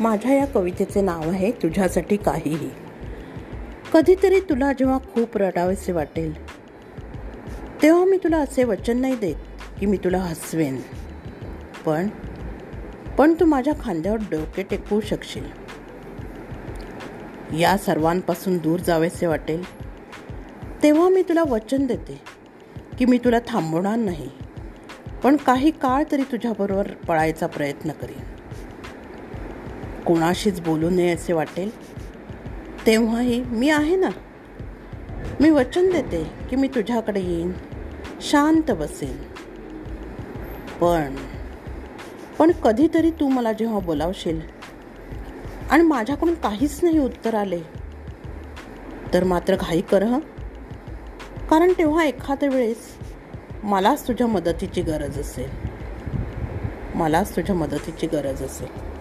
माझ्या या कवितेचे नाव आहे तुझ्यासाठी काहीही. कधीतरी तुला जेव्हा खूप रडावेसे वाटेल तेव्हा मी तुला असे वचन नाही देत की मी तुला हसवेन. पण पण तू माझ्या खांद्यावर डोके टेकवू शकशील. या सर्वांपासून दूर जावेसे वाटेल तेव्हा मी तुला वचन देते की मी तुला थांबवणार नाही पण काही काळ तरी तुझ्याबरोबर पळायचा प्रयत्न करीन. कोणाशीच बोलू नये असे वाटेल. तेव्हाही मी आहे ना? मी वचन देते की मी तुझ्याकडे येईन शांत बसेन. पण पण कधीतरी तू मला जेव्हा बोलावशील आणि माझ्याकडून काहीच नाही उत्तर आले तर मात्र घाई कर हं? कारण तेव्हा एखाद्या वेळेस मलाच तुझ्या मदतीची गरज असेल. मलाच तुझ्या मदतीची गरज असेल.